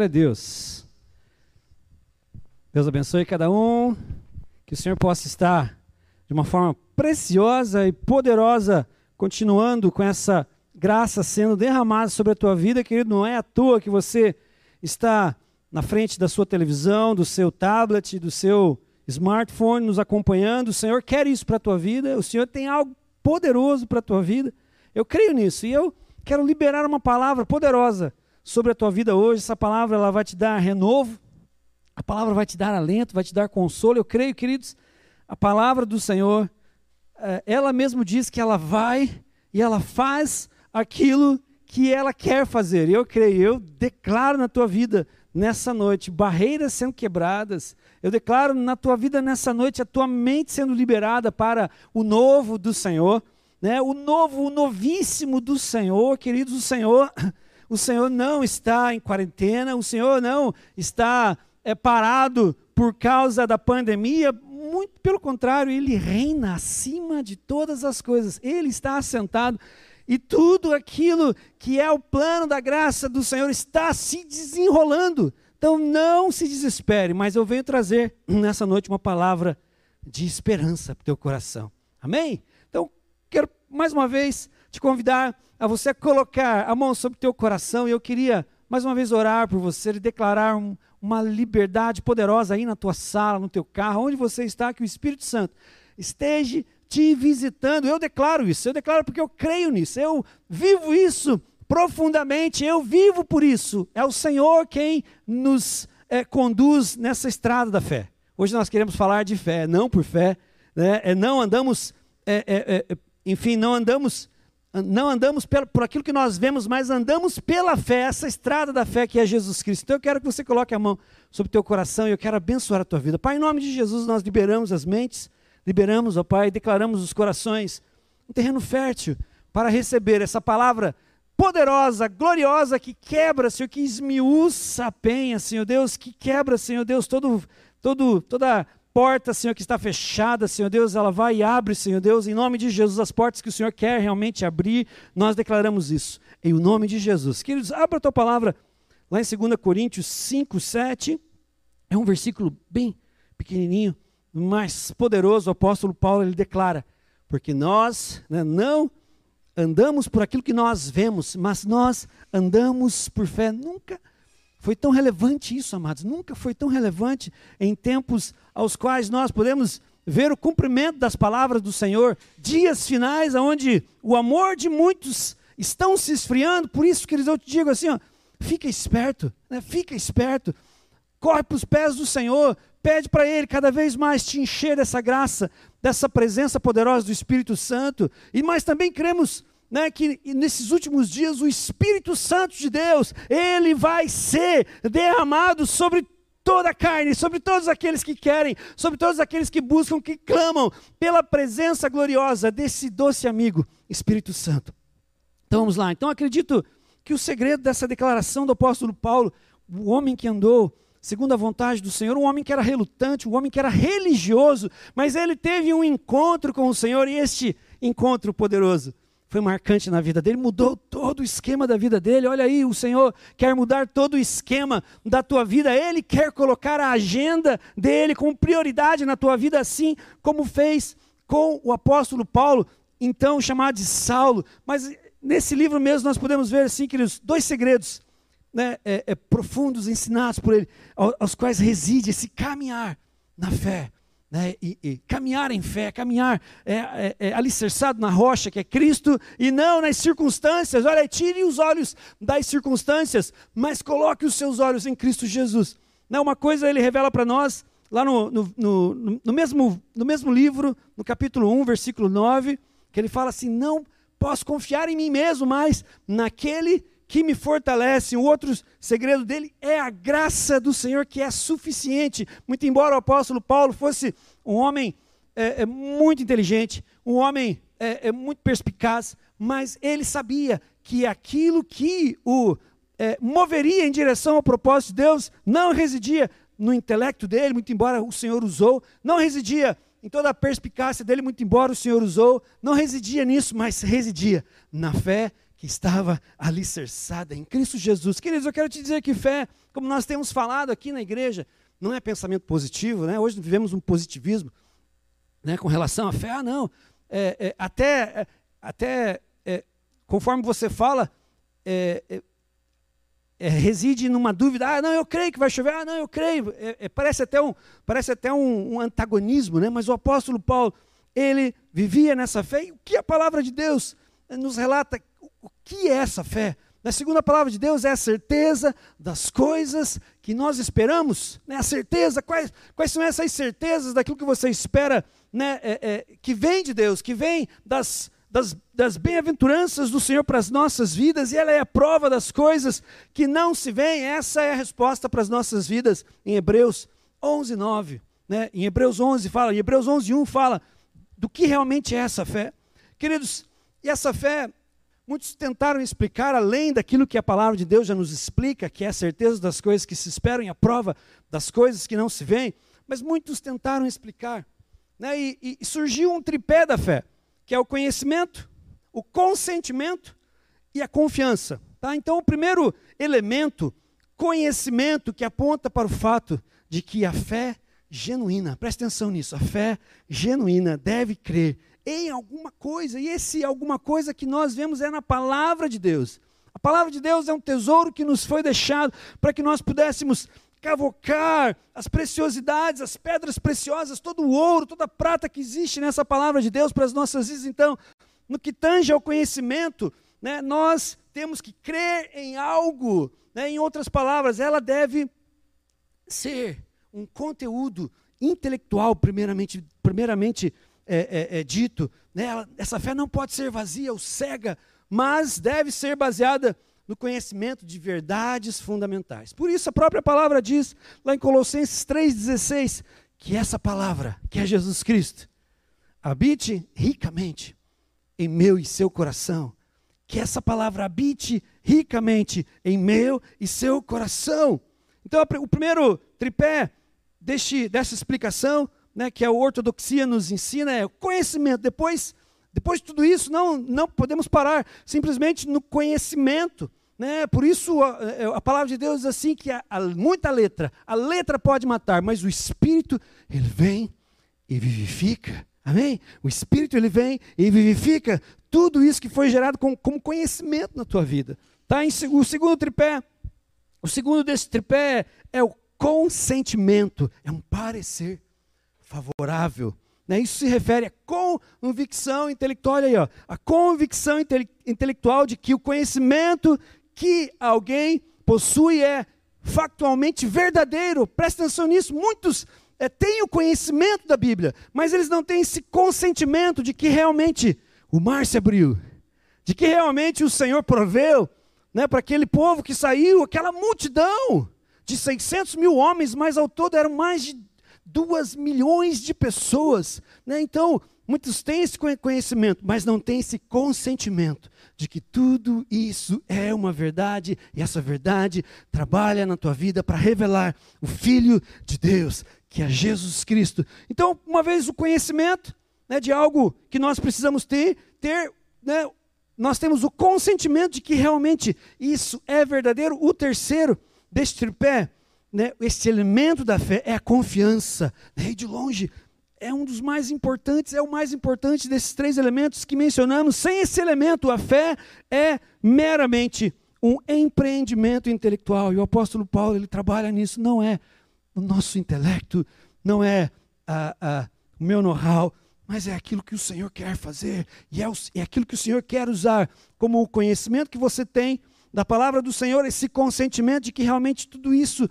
Glória a Deus. Deus abençoe cada um. Que o Senhor possa estar de uma forma preciosa e poderosa, continuando com essa graça sendo derramada sobre a tua vida, querido. Não é à toa que você está na frente da sua televisão, do seu tablet, do seu smartphone, nos acompanhando. O Senhor quer isso para a tua vida. O Senhor tem algo poderoso para a tua vida. Eu creio nisso e eu quero liberar uma palavra poderosa sobre a tua vida hoje. Essa palavra ela vai te dar renovo, a palavra vai te dar alento, vai te dar consolo. Eu creio, queridos, a palavra do Senhor, eh, ela mesmo diz que ela vai e ela faz aquilo que ela quer fazer. Eu creio, eu declaro na tua vida nessa noite barreiras sendo quebradas. Eu declaro na tua vida nessa noite a tua mente sendo liberada para o novo do Senhor, né? O novo, o novíssimo do Senhor, queridos, o Senhor o Senhor não está em quarentena, o Senhor não está é, parado por causa da pandemia, muito pelo contrário, ele reina acima de todas as coisas, ele está assentado e tudo aquilo que é o plano da graça do Senhor está se desenrolando. Então não se desespere, mas eu venho trazer nessa noite uma palavra de esperança para o teu coração. Amém? Então, quero mais uma vez te convidar a você colocar a mão sobre o teu coração e eu queria mais uma vez orar por você e declarar um, uma liberdade poderosa aí na tua sala, no teu carro, onde você está, que o Espírito Santo esteja te visitando. Eu declaro isso, eu declaro porque eu creio nisso, eu vivo isso profundamente, eu vivo por isso. É o Senhor quem nos é, conduz nessa estrada da fé. Hoje nós queremos falar de fé, não por fé, né? é, não andamos, é, é, enfim, não andamos não andamos por aquilo que nós vemos, mas andamos pela fé, essa estrada da fé que é Jesus Cristo. Então eu quero que você coloque a mão sobre o teu coração e eu quero abençoar a tua vida. Pai, em nome de Jesus, nós liberamos as mentes, liberamos, ó Pai, declaramos os corações, um terreno fértil para receber essa palavra poderosa, gloriosa, que quebra, Senhor, que esmiuça a penha, Senhor Deus, que quebra, Senhor Deus, todo, todo, toda porta, Senhor, que está fechada, Senhor Deus, ela vai e abre, Senhor Deus, em nome de Jesus, as portas que o Senhor quer realmente abrir, nós declaramos isso, em nome de Jesus. Queridos, abra a tua palavra lá em 2 Coríntios 5, 7, é um versículo bem pequenininho, mas poderoso, o apóstolo Paulo, ele declara, porque nós né, não andamos por aquilo que nós vemos, mas nós andamos por fé, nunca foi tão relevante isso, amados, nunca foi tão relevante em tempos aos quais nós podemos ver o cumprimento das palavras do Senhor, dias finais onde o amor de muitos estão se esfriando, por isso, queridos, eu te digo assim, ó, fica esperto, né? fica esperto, corre para os pés do Senhor, pede para Ele cada vez mais te encher dessa graça, dessa presença poderosa do Espírito Santo, e mais também cremos né, que nesses últimos dias o Espírito Santo de Deus, ele vai ser derramado sobre toda a carne, sobre todos aqueles que querem, sobre todos aqueles que buscam, que clamam pela presença gloriosa desse doce amigo, Espírito Santo. Então vamos lá. Então acredito que o segredo dessa declaração do apóstolo Paulo, o homem que andou segundo a vontade do Senhor, um homem que era relutante, um homem que era religioso, mas ele teve um encontro com o Senhor e este encontro poderoso foi marcante na vida dele, mudou todo o esquema da vida dele. Olha aí, o Senhor quer mudar todo o esquema da tua vida, ele quer colocar a agenda dele como prioridade na tua vida, assim como fez com o apóstolo Paulo, então chamado de Saulo. Mas nesse livro mesmo nós podemos ver, assim, queridos, dois segredos né, é, é, profundos ensinados por ele, aos, aos quais reside esse caminhar na fé né, e, e, caminhar em fé, caminhar é, é, é, alicerçado na rocha que é Cristo e não nas circunstâncias. Olha, tire os olhos das circunstâncias, mas coloque os seus olhos em Cristo Jesus. Não, uma coisa ele revela para nós, lá no, no, no, no, mesmo, no mesmo livro, no capítulo 1, versículo 9, que ele fala assim: Não posso confiar em mim mesmo, mas naquele que me fortalece. O outro segredo dele é a graça do Senhor que é suficiente. Muito embora o apóstolo Paulo fosse um homem é, é, muito inteligente, um homem é, é, muito perspicaz, mas ele sabia que aquilo que o é, moveria em direção ao propósito de Deus não residia no intelecto dele, muito embora o Senhor usou, não residia em toda a perspicácia dele, muito embora o Senhor usou, não residia nisso, mas residia na fé que estava alicerçada em Cristo Jesus. Queridos, eu quero te dizer que fé, como nós temos falado aqui na igreja, não é pensamento positivo, né? Hoje vivemos um positivismo, né? Com relação à fé, ah, não, é, é, até, é, até é, conforme você fala, é, é, reside numa dúvida, ah, não, eu creio que vai chover, ah, não, eu creio. parece até, um, parece até um, um antagonismo, né? Mas o apóstolo Paulo, ele vivia nessa fé. E o que a palavra de Deus nos relata? O que é essa fé? Na segunda palavra de Deus é a certeza das coisas que nós esperamos. Né? A certeza, quais, quais são essas certezas daquilo que você espera, né? É, é, que vem de Deus, que vem das, das, das bem-aventuranças do Senhor para as nossas vidas, e ela é a prova das coisas que não se veem. Essa é a resposta para as nossas vidas em Hebreus 11, 9. Né? Em Hebreus 11 fala, em Hebreus 11, 1 fala do que realmente é essa fé. Queridos, e essa fé Muitos tentaram explicar além daquilo que a palavra de Deus já nos explica, que é a certeza das coisas que se esperam e a prova das coisas que não se veem, mas muitos tentaram explicar. Né? E, e surgiu um tripé da fé, que é o conhecimento, o consentimento e a confiança. Tá? Então, o primeiro elemento, conhecimento, que aponta para o fato de que a fé genuína, preste atenção nisso, a fé genuína deve crer em alguma coisa. E esse alguma coisa que nós vemos é na palavra de Deus. A palavra de Deus é um tesouro que nos foi deixado para que nós pudéssemos cavocar as preciosidades, as pedras preciosas, todo o ouro, toda a prata que existe nessa palavra de Deus para as nossas vidas. Então, no que tange ao conhecimento, né, nós temos que crer em algo. Né, em outras palavras, ela deve ser um conteúdo intelectual, primeiramente, primeiramente é, é, é dito, né? essa fé não pode ser vazia ou cega, mas deve ser baseada no conhecimento de verdades fundamentais. Por isso a própria palavra diz, lá em Colossenses 3,16, que essa palavra, que é Jesus Cristo, habite ricamente em meu e seu coração. Que essa palavra habite ricamente em meu e seu coração. Então, o primeiro tripé deste, dessa explicação né, que a ortodoxia nos ensina é o conhecimento. Depois, depois de tudo isso, não, não podemos parar simplesmente no conhecimento. Né? Por isso a, é, a palavra de Deus diz assim que há, há muita letra. A letra pode matar, mas o Espírito, ele vem e vivifica. Amém? O Espírito ele vem e vivifica tudo isso que foi gerado com, como conhecimento na tua vida. Tá? Em, o segundo tripé, o segundo desse tripé é o consentimento, é um parecer favorável. Né? Isso se refere à convicção intelectual, olha aí, ó, a convicção intele intelectual de que o conhecimento que alguém possui é factualmente verdadeiro. Presta atenção nisso. Muitos é, têm o conhecimento da Bíblia, mas eles não têm esse consentimento de que realmente o mar se abriu, de que realmente o Senhor proveu né, para aquele povo que saiu, aquela multidão de 600 mil homens, mas ao todo eram mais de duas milhões de pessoas. Né? Então, muitos têm esse conhecimento, mas não têm esse consentimento de que tudo isso é uma verdade e essa verdade trabalha na tua vida para revelar o Filho de Deus, que é Jesus Cristo. Então, uma vez o conhecimento né, de algo que nós precisamos ter, ter né, nós temos o consentimento de que realmente isso é verdadeiro. O terceiro deste tripé né, esse elemento da fé é a confiança. Né, e de longe, é um dos mais importantes, é o mais importante desses três elementos que mencionamos. Sem esse elemento, a fé é meramente um empreendimento intelectual. E o apóstolo Paulo, ele trabalha nisso. Não é o nosso intelecto, não é a, a, o meu know-how, mas é aquilo que o Senhor quer fazer. E é, o, é aquilo que o Senhor quer usar como o conhecimento que você tem da palavra do Senhor, esse consentimento de que realmente tudo isso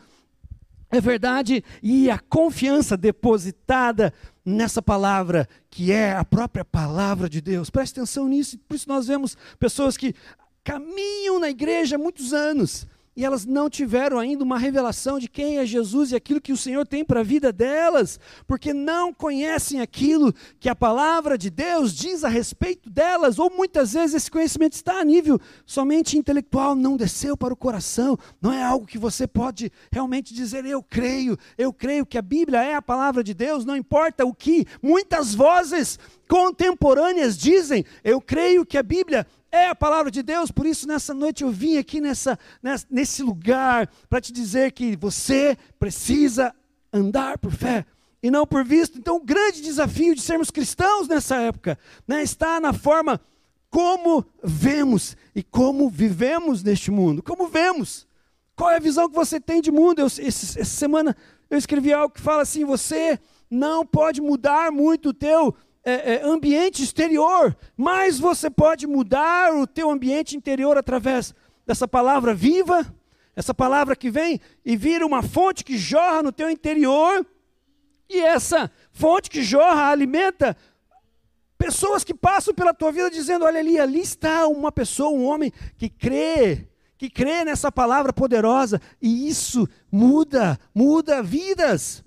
é verdade, e a confiança depositada nessa palavra, que é a própria palavra de Deus. Preste atenção nisso, por isso nós vemos pessoas que caminham na igreja há muitos anos, e elas não tiveram ainda uma revelação de quem é Jesus e aquilo que o Senhor tem para a vida delas, porque não conhecem aquilo que a palavra de Deus diz a respeito delas, ou muitas vezes esse conhecimento está a nível somente intelectual, não desceu para o coração, não é algo que você pode realmente dizer, eu creio, eu creio que a Bíblia é a palavra de Deus, não importa o que muitas vozes contemporâneas dizem, eu creio que a Bíblia é a palavra de Deus, por isso nessa noite eu vim aqui nessa, nesse lugar para te dizer que você precisa andar por fé e não por visto. Então, o grande desafio de sermos cristãos nessa época né, está na forma como vemos e como vivemos neste mundo. Como vemos? Qual é a visão que você tem de mundo? Eu, essa semana eu escrevi algo que fala assim: você não pode mudar muito o teu é, é, ambiente exterior, mas você pode mudar o teu ambiente interior através dessa palavra viva, essa palavra que vem e vira uma fonte que jorra no teu interior, e essa fonte que jorra alimenta pessoas que passam pela tua vida dizendo: olha ali, ali está uma pessoa, um homem que crê, que crê nessa palavra poderosa, e isso muda, muda vidas.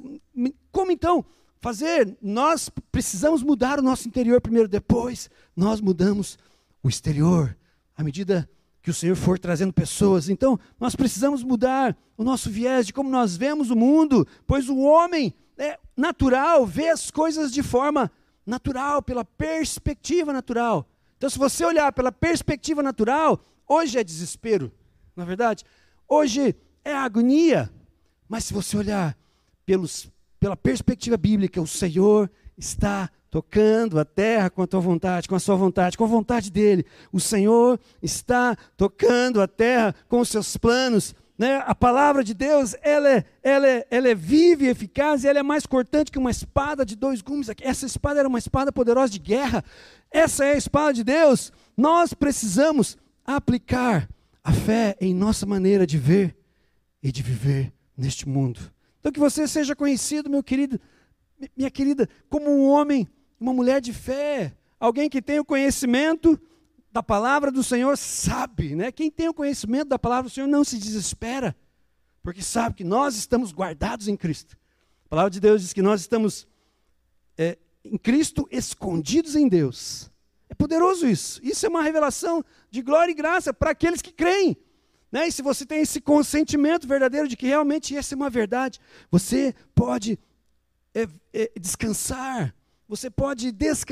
Como então? Fazer, nós precisamos mudar o nosso interior primeiro, depois nós mudamos o exterior, à medida que o Senhor for trazendo pessoas. Então, nós precisamos mudar o nosso viés de como nós vemos o mundo, pois o homem é natural, vê as coisas de forma natural, pela perspectiva natural. Então, se você olhar pela perspectiva natural, hoje é desespero, na é verdade, hoje é agonia, mas se você olhar pelos pela perspectiva bíblica, o Senhor está tocando a terra com a tua vontade, com a sua vontade, com a vontade dele. O Senhor está tocando a terra com os seus planos. Né? A palavra de Deus, ela é, ela, é, ela é viva e eficaz, e ela é mais cortante que uma espada de dois gumes. Essa espada era uma espada poderosa de guerra. Essa é a espada de Deus. Nós precisamos aplicar a fé em nossa maneira de ver e de viver neste mundo. Então que você seja conhecido, meu querido, minha querida, como um homem, uma mulher de fé, alguém que tem o conhecimento da palavra do Senhor, sabe, né? Quem tem o conhecimento da palavra do Senhor não se desespera, porque sabe que nós estamos guardados em Cristo. A palavra de Deus diz que nós estamos é, em Cristo escondidos em Deus. É poderoso isso. Isso é uma revelação de glória e graça para aqueles que creem. Né? E se você tem esse consentimento verdadeiro de que realmente essa é uma verdade, você pode é, é, descansar, você pode descansar